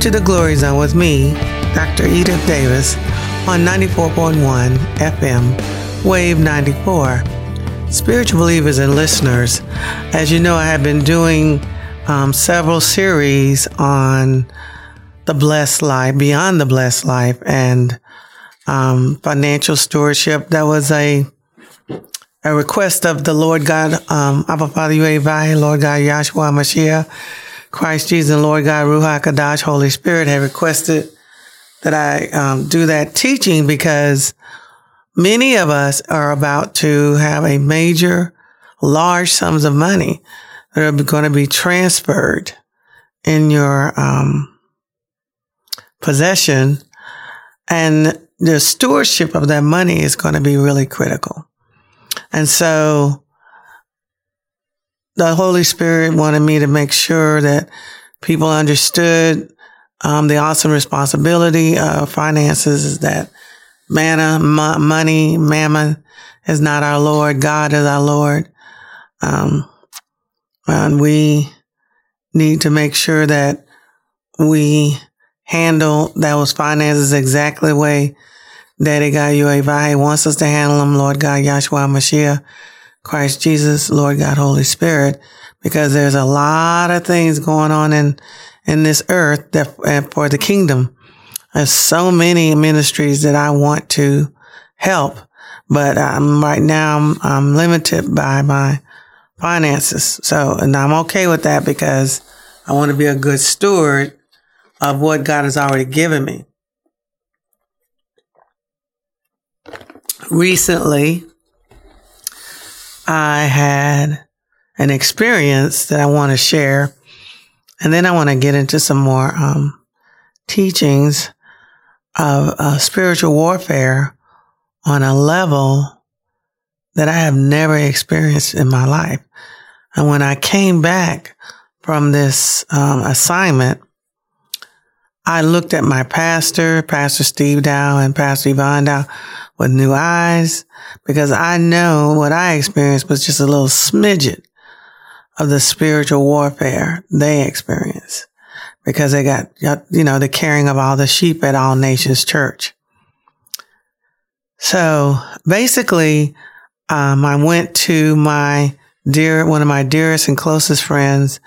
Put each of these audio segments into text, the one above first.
to Enter the Glory Zone with me, Dr. Edith Davis, on 94.1 FM, Wave 94. Spiritual believers and listeners, as you know, I have been doing um, several series on the blessed life, beyond the blessed life, and um, financial stewardship. That was a a request of the Lord God, um, Abba Father Yahweh, Lord God Yahshua Mashiach, Christ Jesus, and Lord God Ruach Kadash, Holy Spirit, have requested that I um, do that teaching because many of us are about to have a major, large sums of money that are going to be transferred in your um, possession, and the stewardship of that money is going to be really critical. And so the Holy Spirit wanted me to make sure that people understood um, the awesome responsibility of finances is that manna, money, mammon is not our Lord. God is our Lord. Um, and we need to make sure that we handle those finances exactly the way Daddy God Yahweh wants us to handle them, Lord God Yahshua Mashiach, Christ Jesus, Lord God Holy Spirit, because there's a lot of things going on in, in this earth that for the kingdom. There's so many ministries that I want to help, but I'm right now I'm, I'm limited by my finances. So, and I'm okay with that because I want to be a good steward of what God has already given me. recently I had an experience that I want to share. And then I want to get into some more um, teachings of uh, spiritual warfare on a level that I have never experienced in my life. And when I came back from this um, assignment, I looked at my pastor, Pastor Steve Dow and Pastor Yvonne Dow with new eyes because I know what I experienced was just a little smidget of the spiritual warfare they experience because they got, you know, the caring of all the sheep at All Nations Church. So basically, um, I went to my dear, one of my dearest and closest friends,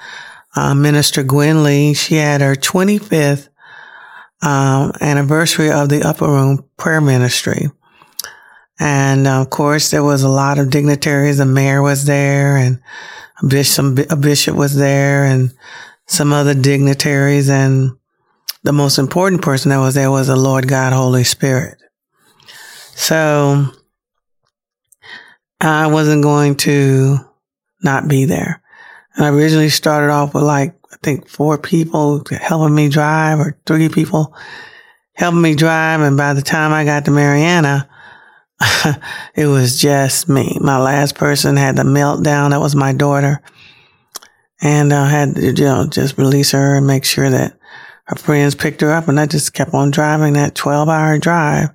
uh, Minister Gwen Lee. She had her 25th um, anniversary of the Upper Room Prayer Ministry. And uh, of course, there was a lot of dignitaries. The mayor was there and a bishop, a bishop was there and some other dignitaries. And the most important person that was there was the Lord God, Holy Spirit. So I wasn't going to not be there. And I originally started off with like, I think four people helping me drive or three people helping me drive. And by the time I got to Marianna, it was just me. My last person had the meltdown. That was my daughter. And I had to, you know, just release her and make sure that her friends picked her up. And I just kept on driving that 12 hour drive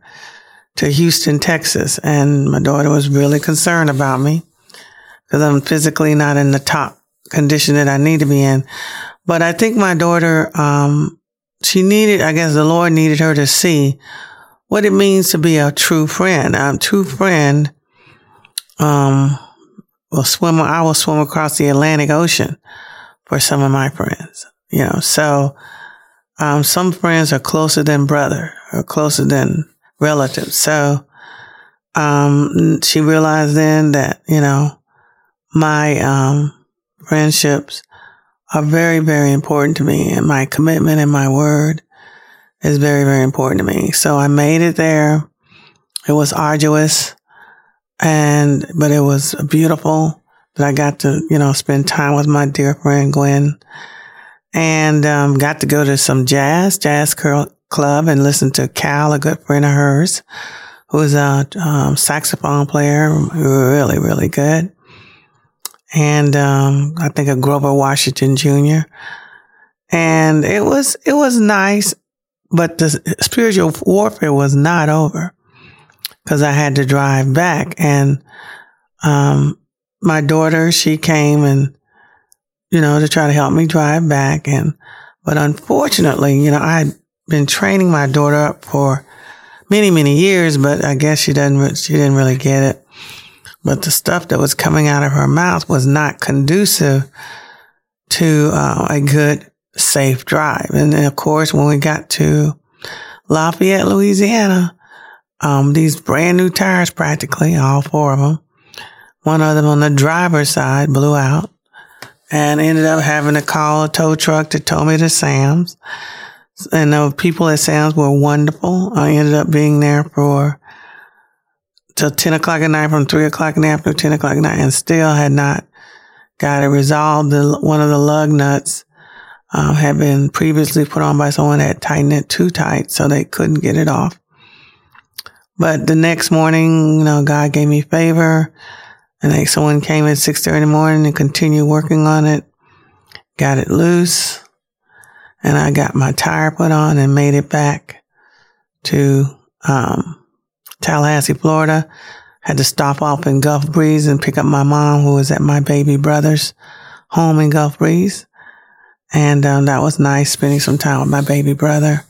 to Houston, Texas. And my daughter was really concerned about me because I'm physically not in the top condition that I need to be in. But I think my daughter, um, she needed, I guess the Lord needed her to see what it means to be a true friend. A true friend, um, will swim, I will swim across the Atlantic Ocean for some of my friends, you know, so, um, some friends are closer than brother or closer than relatives. So, um, she realized then that, you know, my, um, friendships are very, very important to me and my commitment and my word is very, very important to me. So I made it there. It was arduous and, but it was beautiful that I got to, you know, spend time with my dear friend Gwen and, um, got to go to some jazz, jazz club and listen to Cal, a good friend of hers, who is a um, saxophone player, really, really good. And, um, I think a Grover Washington Jr. And it was, it was nice. But the spiritual warfare was not over because I had to drive back and, um, my daughter, she came and, you know, to try to help me drive back. And But unfortunately, you know, I had been training my daughter up for many, many years, but I guess she doesn't, she didn't really get it. But the stuff that was coming out of her mouth was not conducive to uh, a good, safe drive. And then, of course, when we got to Lafayette, Louisiana, um, these brand new tires, practically all four of them, one of them on the driver's side blew out and ended up having to call a tow truck to tow me to Sam's. And the people at Sam's were wonderful. I ended up being there for till 10 o'clock at night from 3 o'clock in the afternoon, 10 o'clock at night, and still had not got it resolved. The, one of the lug nuts um, had been previously put on by someone that tightened it too tight, so they couldn't get it off. But the next morning, you know, God gave me favor. And then someone came at 6.30 in the morning and continued working on it, got it loose, and I got my tire put on and made it back to um, Tallahassee, Florida. Had to stop off in Gulf Breeze and pick up my mom, who was at my baby brother's home in Gulf Breeze. And um, that was nice spending some time with my baby brother.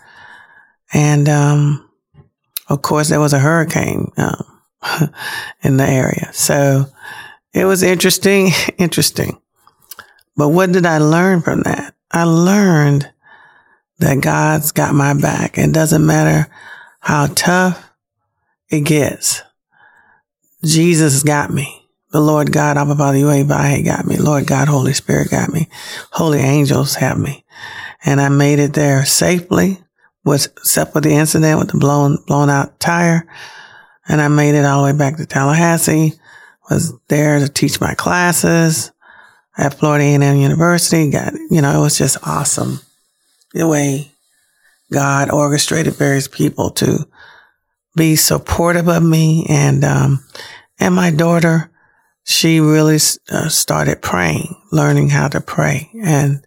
And um, of course, there was a hurricane um, in the area. So it was interesting, interesting. But what did I learn from that? I learned that God's got my back. It doesn't matter how tough it gets. Jesus got me. The Lord God, Abba Father, Yahweh, got me. Lord God, Holy Spirit got me. Holy angels have me. And I made it there safely, was, except for the incident with the blown, blown out tire. And I made it all the way back to Tallahassee was there to teach my classes at Florida A&M University. Got, you know, it was just awesome the way God orchestrated various people to be supportive of me. And, um, and my daughter, she really uh, started praying, learning how to pray. And,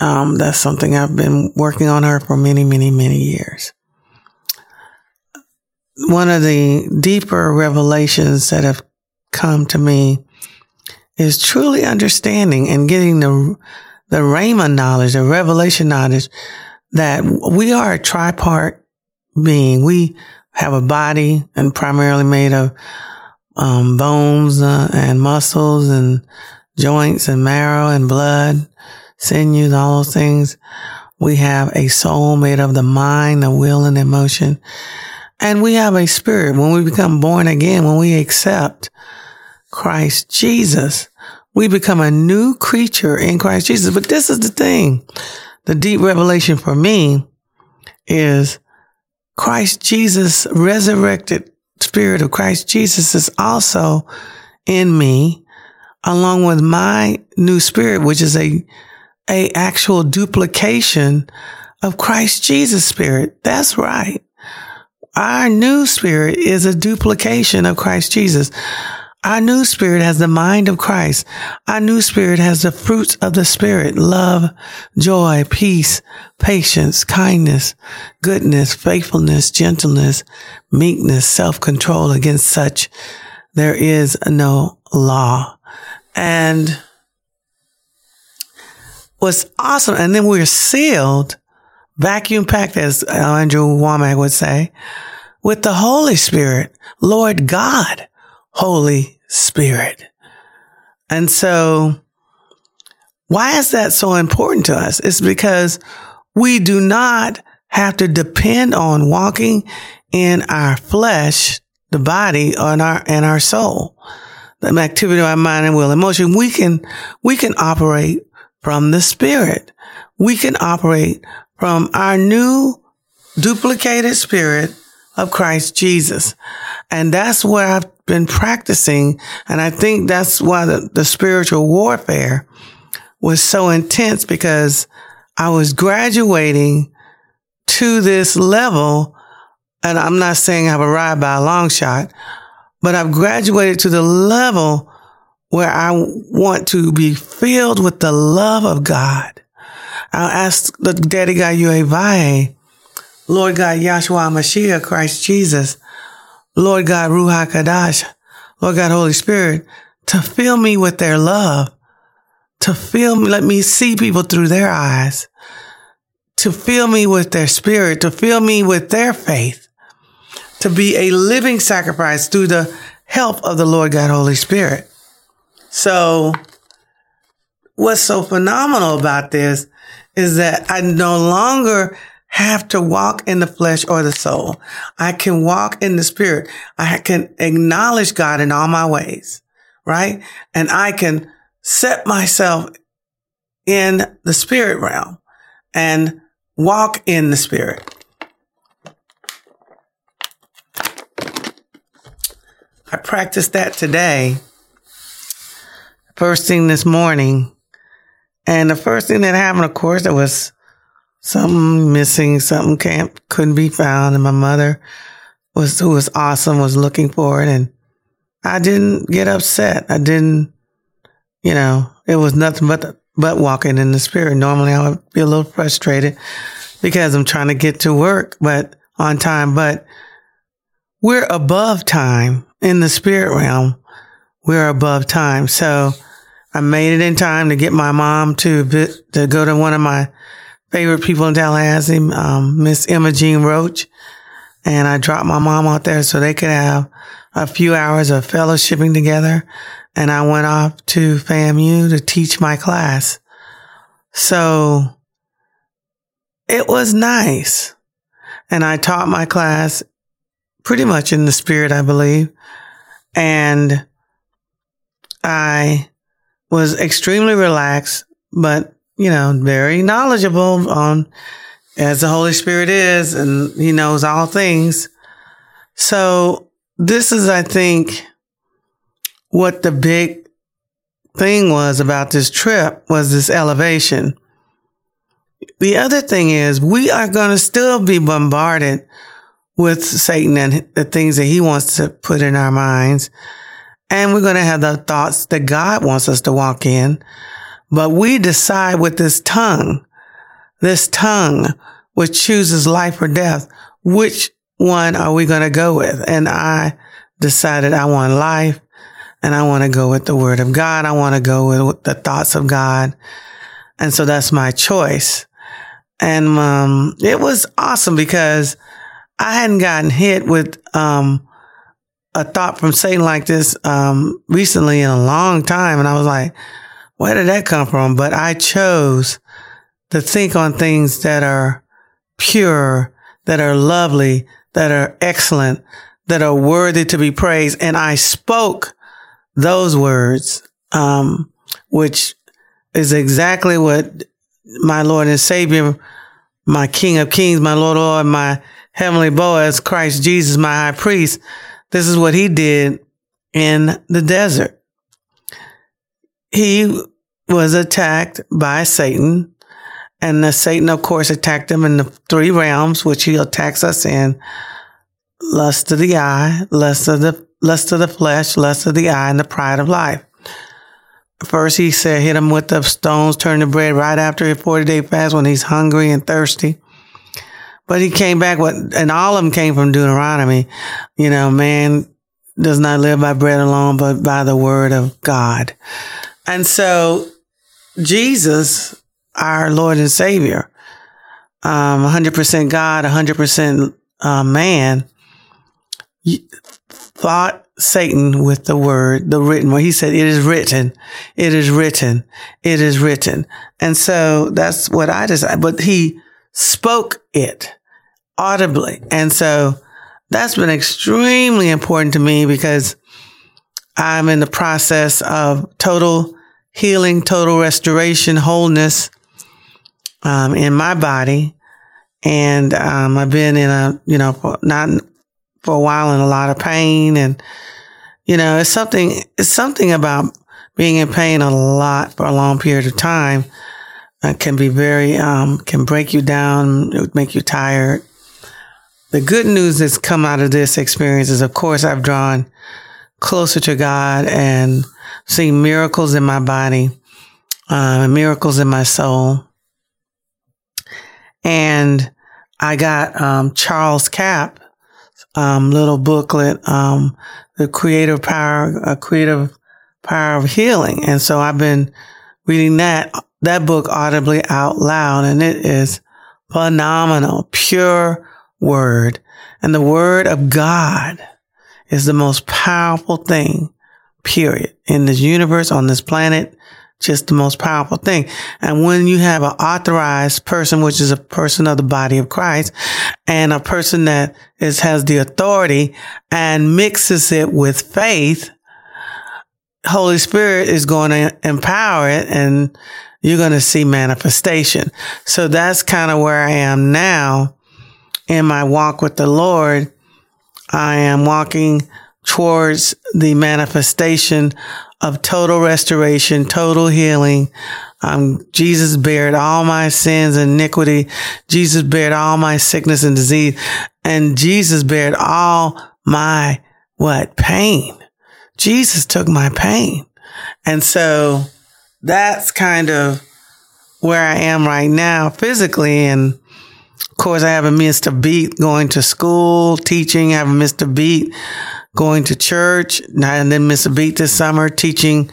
um, that's something I've been working on her for many, many, many years. One of the deeper revelations that have come to me is truly understanding and getting the, the Rhema knowledge, the revelation knowledge that we are a tripart being. We have a body and primarily made of um, bones uh, and muscles and joints and marrow and blood, sinews, all those things. We have a soul made of the mind, the will, and emotion. And we have a spirit. When we become born again, when we accept Christ Jesus, we become a new creature in Christ Jesus. But this is the thing. The deep revelation for me is Christ Jesus, resurrected spirit of Christ Jesus is also in me, along with my new spirit, which is a, a actual duplication of Christ Jesus spirit. That's right. Our new spirit is a duplication of Christ Jesus. Our new spirit has the mind of Christ. Our new spirit has the fruits of the spirit, love, joy, peace, patience, kindness, goodness, faithfulness, gentleness, meekness, self-control. Against such, there is no law. And what's awesome, and then we're sealed, vacuum packed, as Andrew Wommack would say, with the Holy Spirit, Lord God. Holy Spirit. And so why is that so important to us? It's because we do not have to depend on walking in our flesh, the body, and our, and our soul. The activity of our mind and will, and emotion. We can, we can operate from the spirit. We can operate from our new duplicated spirit of Christ Jesus. And that's where I've been practicing. And I think that's why the, the spiritual warfare was so intense because I was graduating to this level. And I'm not saying I've arrived by a long shot, but I've graduated to the level where I want to be filled with the love of God. I'll ask the Daddy God Yahweh, Lord God Yahshua Mashiach, Christ Jesus, Lord God, Ruach Kadash, Lord God, Holy Spirit, to fill me with their love, to fill me, let me see people through their eyes, to fill me with their spirit, to fill me with their faith, to be a living sacrifice through the help of the Lord God Holy Spirit. So what's so phenomenal about this is that I no longer have to walk in the flesh or the soul. I can walk in the spirit. I can acknowledge God in all my ways, right? And I can set myself in the spirit realm and walk in the spirit. I practiced that today. First thing this morning. And the first thing that happened, of course, it was something missing, something can't, couldn't be found. And my mother was, who was awesome, was looking for it. And I didn't get upset. I didn't, you know, it was nothing but, but walking in the spirit. Normally I would be a little frustrated because I'm trying to get to work, but on time, but we're above time in the spirit realm. We're above time. So I made it in time to get my mom to, to go to one of my favorite people in Tallahassee, um, Miss Emma Jean Roach. And I dropped my mom out there so they could have a few hours of fellowshipping together. And I went off to FAMU to teach my class. So it was nice. And I taught my class pretty much in the spirit, I believe. And I was extremely relaxed, but you know, very knowledgeable on as the Holy Spirit is and he knows all things. So this is, I think, what the big thing was about this trip was this elevation. The other thing is we are going to still be bombarded with Satan and the things that he wants to put in our minds. And we're going to have the thoughts that God wants us to walk in. But we decide with this tongue, this tongue which chooses life or death, which one are we going to go with? And I decided I want life and I want to go with the word of God. I want to go with the thoughts of God. And so that's my choice. And, um, it was awesome because I hadn't gotten hit with, um, a thought from Satan like this, um, recently in a long time. And I was like, where did that come from? But I chose to think on things that are pure, that are lovely, that are excellent, that are worthy to be praised. And I spoke those words, um, which is exactly what my Lord and Savior, my King of Kings, my Lord, Lord, my Heavenly Boaz, Christ Jesus, my High Priest. This is what He did in the desert. He was attacked by Satan. And the Satan, of course, attacked him in the three realms, which he attacks us in lust of the eye, lust of the, lust of the flesh, lust of the eye, and the pride of life. First, he said, hit him with the stones, turn to bread right after a 40 day fast when he's hungry and thirsty. But he came back with, and all of them came from Deuteronomy. You know, man does not live by bread alone, but by the word of God. And so Jesus, our Lord and Savior, um, 100% God, 100% uh, man, fought Satan with the word, the written word. He said, it is written, it is written, it is written. And so that's what I decided, but he spoke it audibly. And so that's been extremely important to me because I'm in the process of total healing, total restoration, wholeness um, in my body. And um, I've been in a, you know, for, not for a while in a lot of pain. And, you know, it's something, it's something about being in pain a lot for a long period of time that can be very, um, can break you down, it would make you tired. The good news that's come out of this experience is, of course, I've drawn closer to God and seen miracles in my body, uh, miracles in my soul. And I got um, Charles Capps um, little booklet, um, the creative power, creative power of healing. And so I've been reading that, that book audibly out loud and it is phenomenal, pure word. And the word of God is the most powerful thing, period, in this universe, on this planet, just the most powerful thing. And when you have an authorized person, which is a person of the body of Christ and a person that is, has the authority and mixes it with faith, Holy Spirit is going to empower it and you're going to see manifestation. So that's kind of where I am now in my walk with the Lord. I am walking towards the manifestation of total restoration, total healing. Um, Jesus bared all my sins and iniquity. Jesus bared all my sickness and disease. And Jesus bared all my what? Pain. Jesus took my pain. And so that's kind of where I am right now physically. And of course, I haven't missed a beat going to school, teaching. I haven't missed a beat going to church. And then miss a beat this summer teaching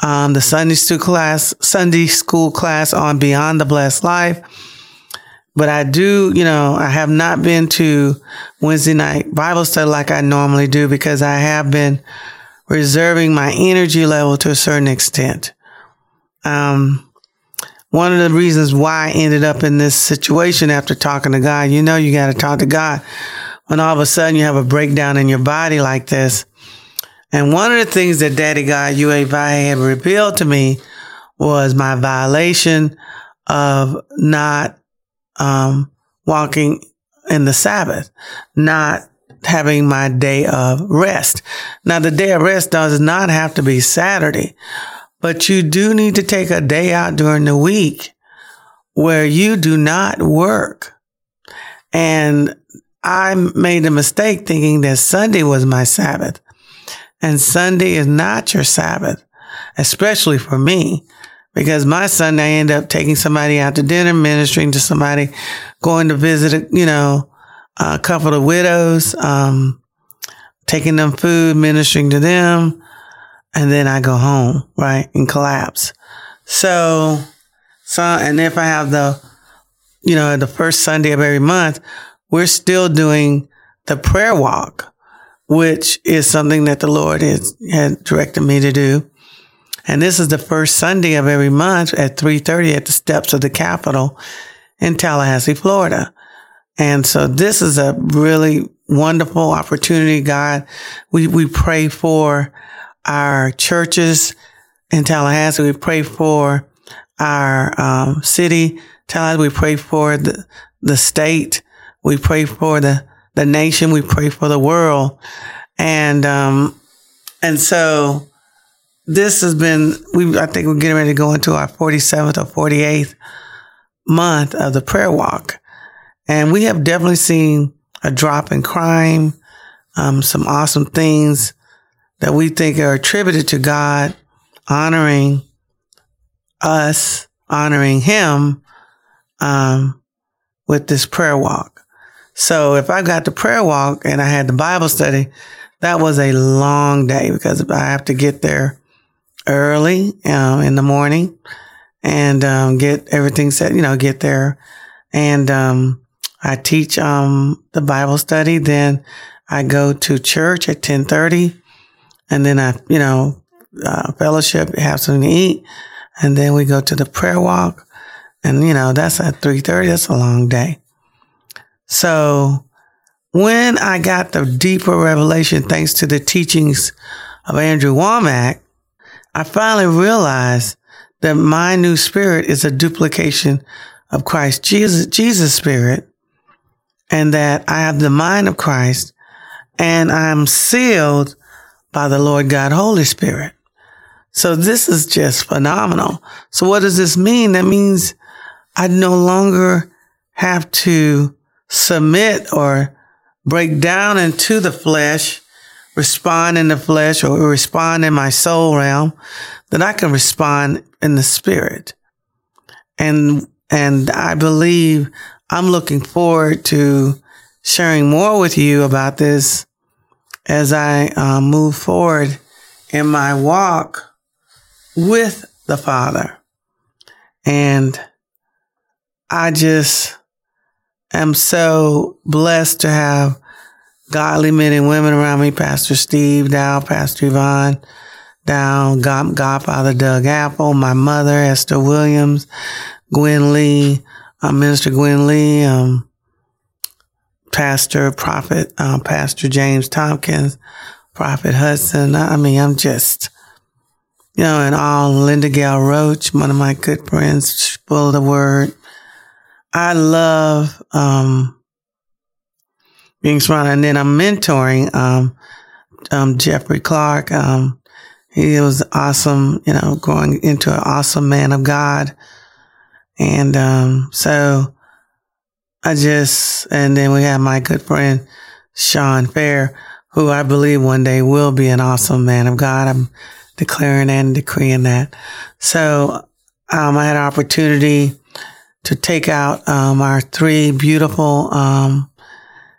um, the Sunday school class, Sunday school class on Beyond the Blessed Life. But I do, you know, I have not been to Wednesday night Bible study like I normally do because I have been reserving my energy level to a certain extent. Um, one of the reasons why I ended up in this situation after talking to God, you know, you got to talk to God when all of a sudden you have a breakdown in your body like this. And one of the things that Daddy God UA had revealed to me was my violation of not um, walking in the Sabbath, not having my day of rest. Now, the day of rest does not have to be Saturday, but you do need to take a day out during the week where you do not work. And I made a mistake thinking that Sunday was my Sabbath. And Sunday is not your Sabbath, especially for me, because my Sunday I end up taking somebody out to dinner, ministering to somebody, going to visit, you know, a couple of widows, um, taking them food, ministering to them, and then I go home, right, and collapse. So, so, and if I have the, you know, the first Sunday of every month, we're still doing the prayer walk, which is something that the Lord has had directed me to do. And this is the first Sunday of every month at 3.30 at the steps of the Capitol in Tallahassee, Florida. And so this is a really wonderful opportunity, God. We, we pray for our churches in Tallahassee. We pray for our um, city, Tallahassee. We pray for the, the state. We pray for the, the nation. We pray for the world. And, um, and so this has been, we, I think we're getting ready to go into our 47th or 48th month of the prayer walk. And we have definitely seen a drop in crime, um, some awesome things that we think are attributed to God honoring us, honoring Him um, with this prayer walk. So if I got the prayer walk and I had the Bible study, that was a long day because I have to get there early um, in the morning and um, get everything set, you know, get there and um, I teach um, the Bible study. Then I go to church at ten thirty, and then I, you know, uh, fellowship, have something to eat, and then we go to the prayer walk, and you know that's at three thirty. That's a long day. So when I got the deeper revelation, thanks to the teachings of Andrew Wommack, I finally realized that my new spirit is a duplication of Christ Jesus, Jesus' spirit and that I have the mind of Christ and I'm sealed by the Lord God Holy Spirit. So this is just phenomenal. So what does this mean? That means I no longer have to submit or break down into the flesh, respond in the flesh or respond in my soul realm, then I can respond in the spirit. And, and I believe I'm looking forward to sharing more with you about this as I uh, move forward in my walk with the Father. And I just am so blessed to have godly men and women around me. Pastor Steve Dow, Pastor Yvonne Dow, God, Godfather Doug Apple, my mother, Esther Williams, Gwen Lee, uh, Minister Gwen Lee, um, Pastor, Prophet, uh, Pastor James Tompkins, Prophet Hudson. I mean, I'm just, you know, and all Linda Gale Roach, one of my good friends, full of the word. I love, um, being surrounded. And then I'm mentoring, um, um, Jeffrey Clark. Um, he was awesome, you know, growing into an awesome man of God. And, um, so I just, and then we have my good friend, Sean Fair, who I believe one day will be an awesome man of God. I'm declaring and decreeing that. So, um, I had an opportunity to take out, um, our three beautiful, um,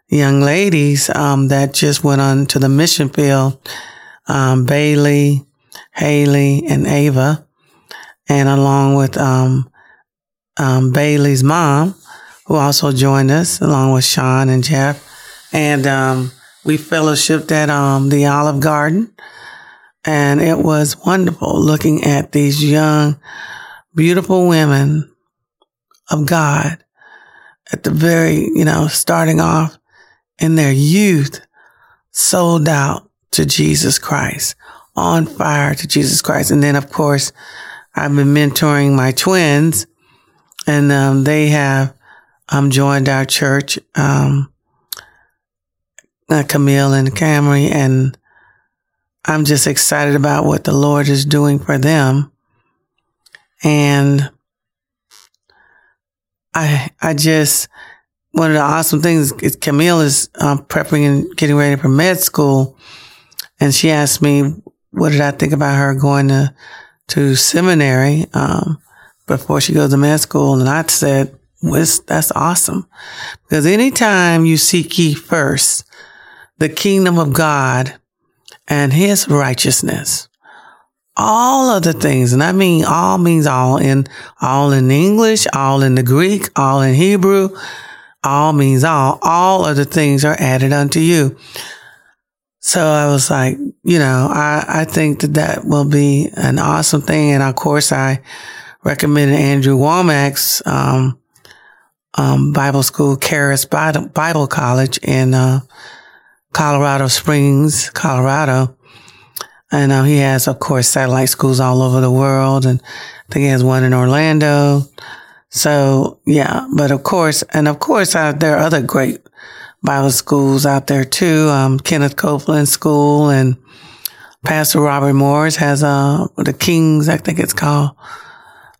young ladies, um, that just went on to the mission field um, Bailey, Haley, and Ava, and along with um, um, Bailey's mom, who also joined us, along with Sean and Jeff, and um, we fellowshipped at um, the Olive Garden, and it was wonderful looking at these young, beautiful women of God at the very, you know, starting off in their youth, sold out to Jesus Christ, on fire to Jesus Christ. And then, of course, I've been mentoring my twins, and um, they have um, joined our church, um, uh, Camille and Camry, and I'm just excited about what the Lord is doing for them. And I, I just, one of the awesome things is Camille is um, prepping and getting ready for med school. And she asked me, what did I think about her going to, to seminary, um, before she goes to med school? And I said, well, that's awesome. Because anytime you seek ye first the kingdom of God and his righteousness, all of the things, and I mean all means all in, all in English, all in the Greek, all in Hebrew, all means all. All of the things are added unto you. So I was like, you know, I, I think that that will be an awesome thing. And of course, I recommended Andrew Wommack's, um, um, Bible school, Charis Bible College in, uh, Colorado Springs, Colorado. And uh, he has, of course, satellite schools all over the world. And I think he has one in Orlando. So yeah, but of course, and of course, uh, there are other great Bible schools out there too. Um, Kenneth Copeland School and Pastor Robert Morris has, uh, the Kings, I think it's called.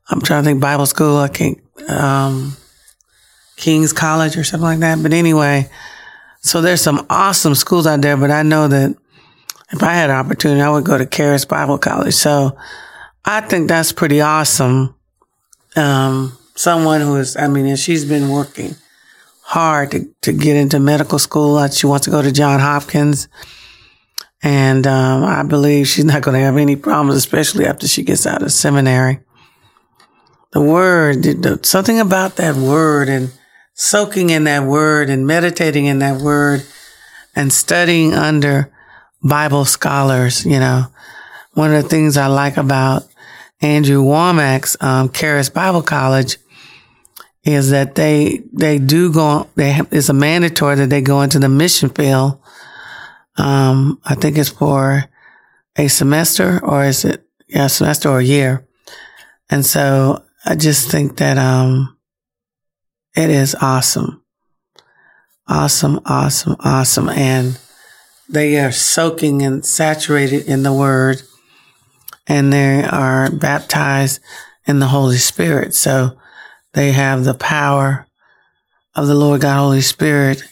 I'm trying to think Bible school. I can't, um, King's College or something like that. But anyway, so there's some awesome schools out there, but I know that if I had an opportunity, I would go to Charis Bible College. So I think that's pretty awesome. Um, someone who is, I mean, she's been working hard to, to get into medical school. She wants to go to John Hopkins. And um, I believe she's not going to have any problems, especially after she gets out of seminary. The word, something about that word and soaking in that word and meditating in that word and studying under Bible scholars, you know. One of the things I like about Andrew Wommack's um, Charis Bible College is that they they do go. They have, it's a mandatory that they go into the mission field. Um, I think it's for a semester, or is it yeah, a semester or a year? And so I just think that um, it is awesome, awesome, awesome, awesome, and they are soaking and saturated in the Word, and they are baptized in the Holy Spirit. So they have the power of the Lord God Holy Spirit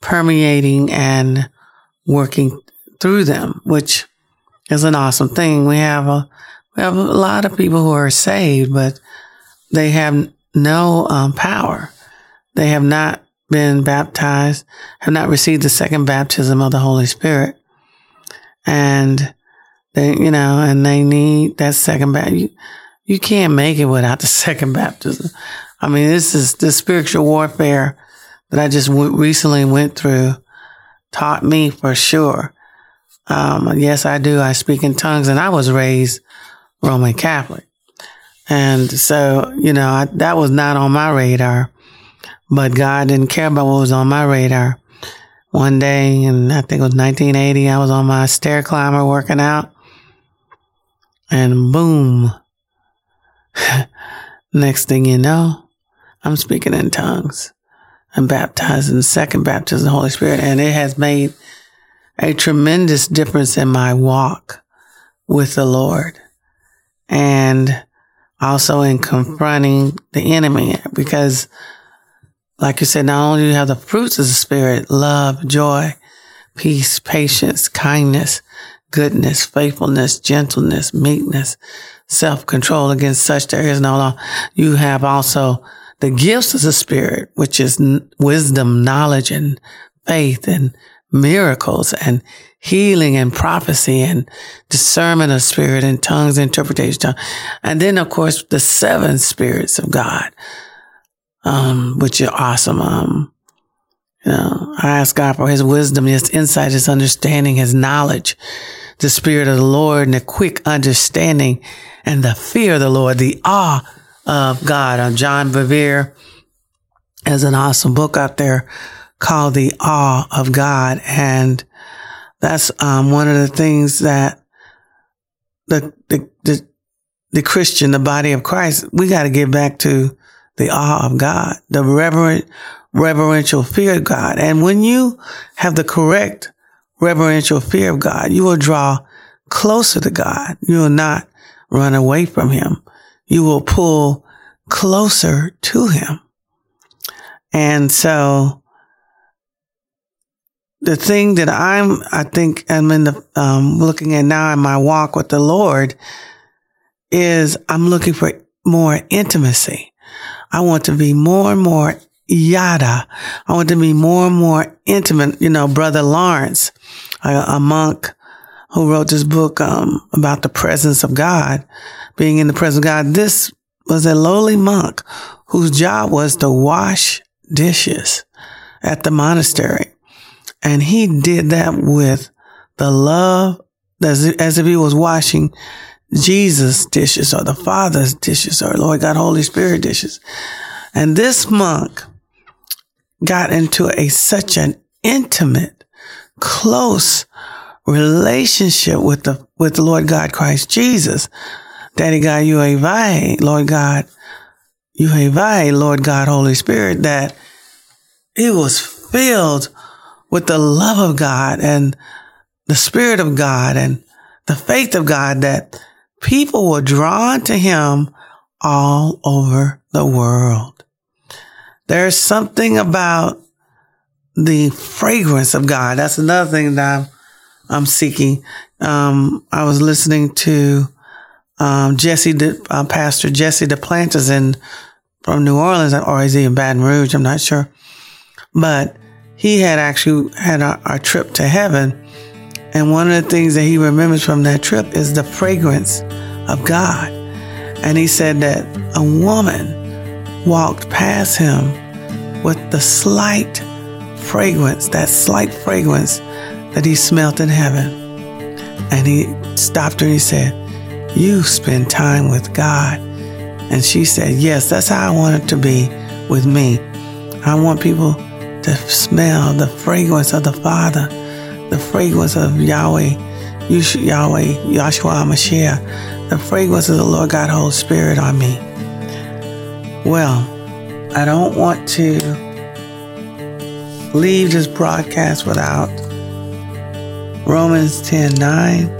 permeating and working through them, which is an awesome thing. We have a we have a lot of people who are saved, but they have no um, power. They have not been baptized, have not received the second baptism of the Holy Spirit, and they, you know, and they need that second baptism. You can't make it without the second baptism. I mean, this is the spiritual warfare that I just w- recently went through taught me for sure. Um, yes, I do. I speak in tongues and I was raised Roman Catholic. And so, you know, I, that was not on my radar, but God didn't care about what was on my radar. One day, and I think it was 1980, I was on my stair climber working out and boom. Next thing you know, I'm speaking in tongues. I'm baptized in the second baptism of the Holy Spirit, and it has made a tremendous difference in my walk with the Lord and also in confronting the enemy because like you said, not only do you have the fruits of the spirit, love, joy, peace, patience, kindness, goodness, faithfulness, gentleness, meekness, self-control. Against such there is no law. You have also the gifts of the spirit, which is wisdom, knowledge, and faith and miracles and healing and prophecy and discernment of spirit and tongues, interpretation. And then, of course, the seven spirits of God, um, which are awesome. Um, you know, I ask God for his wisdom, his insight, his understanding, his knowledge, the spirit of the Lord and the quick understanding and the fear of the Lord, the awe of God. Uh, John Bevere has an awesome book out there called The Awe of God. And that's um, one of the things that the, the, the, the Christian, the body of Christ, we got to get back to the awe of God, the reverent, reverential fear of God. And when you have the correct reverential fear of God, you will draw closer to God. You will not run away from him. You will pull closer to him. And so the thing that I'm, I think I'm in the, um, looking at now in my walk with the Lord is I'm looking for more intimacy. I want to be more and more yada. I want to be more and more intimate. You know, Brother Lawrence, a, a monk who wrote this book um, about the presence of God, being in the presence of God. This was a lowly monk whose job was to wash dishes at the monastery. And he did that with the love as, as if he was washing Jesus dishes or the Father's dishes or Lord God, Holy Spirit dishes. And this monk got into a such an intimate, close relationship with the with Lord God Christ Jesus. Daddy God, you a vai, Lord God, you Lord God, Holy Spirit, that he was filled with the love of God and the Spirit of God and the faith of God that people were drawn to him all over the world. There's something about the fragrance of God. That's another thing that I'm, I'm seeking. Um, I was listening to um, Jesse, De, uh, Pastor Jesse Duplantis in from New Orleans, or is he in Baton Rouge? I'm not sure, but he had actually had our trip to heaven, and one of the things that he remembers from that trip is the fragrance of God. And he said that a woman walked past him with the slight fragrance, that slight fragrance that he smelt in heaven. And he stopped her and he said, You spend time with God. And she said, Yes, that's how I want it to be with me. I want people to smell the fragrance of the Father, the fragrance of Yahweh, Yahweh, Yahshua Mashiach, the fragrance of the Lord God, Holy Spirit on me. Well, I don't want to leave this broadcast without Romans 10 9.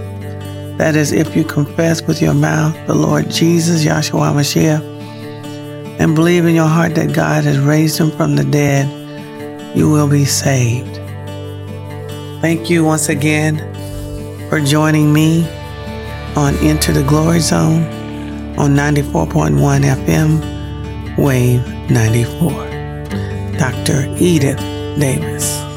That is, if you confess with your mouth the Lord Jesus, Yahshua Mashiach, and believe in your heart that God has raised him from the dead, you will be saved. Thank you once again for joining me on Enter the Glory Zone on 94.1 FM, Wave 94. Dr. Edith Davis.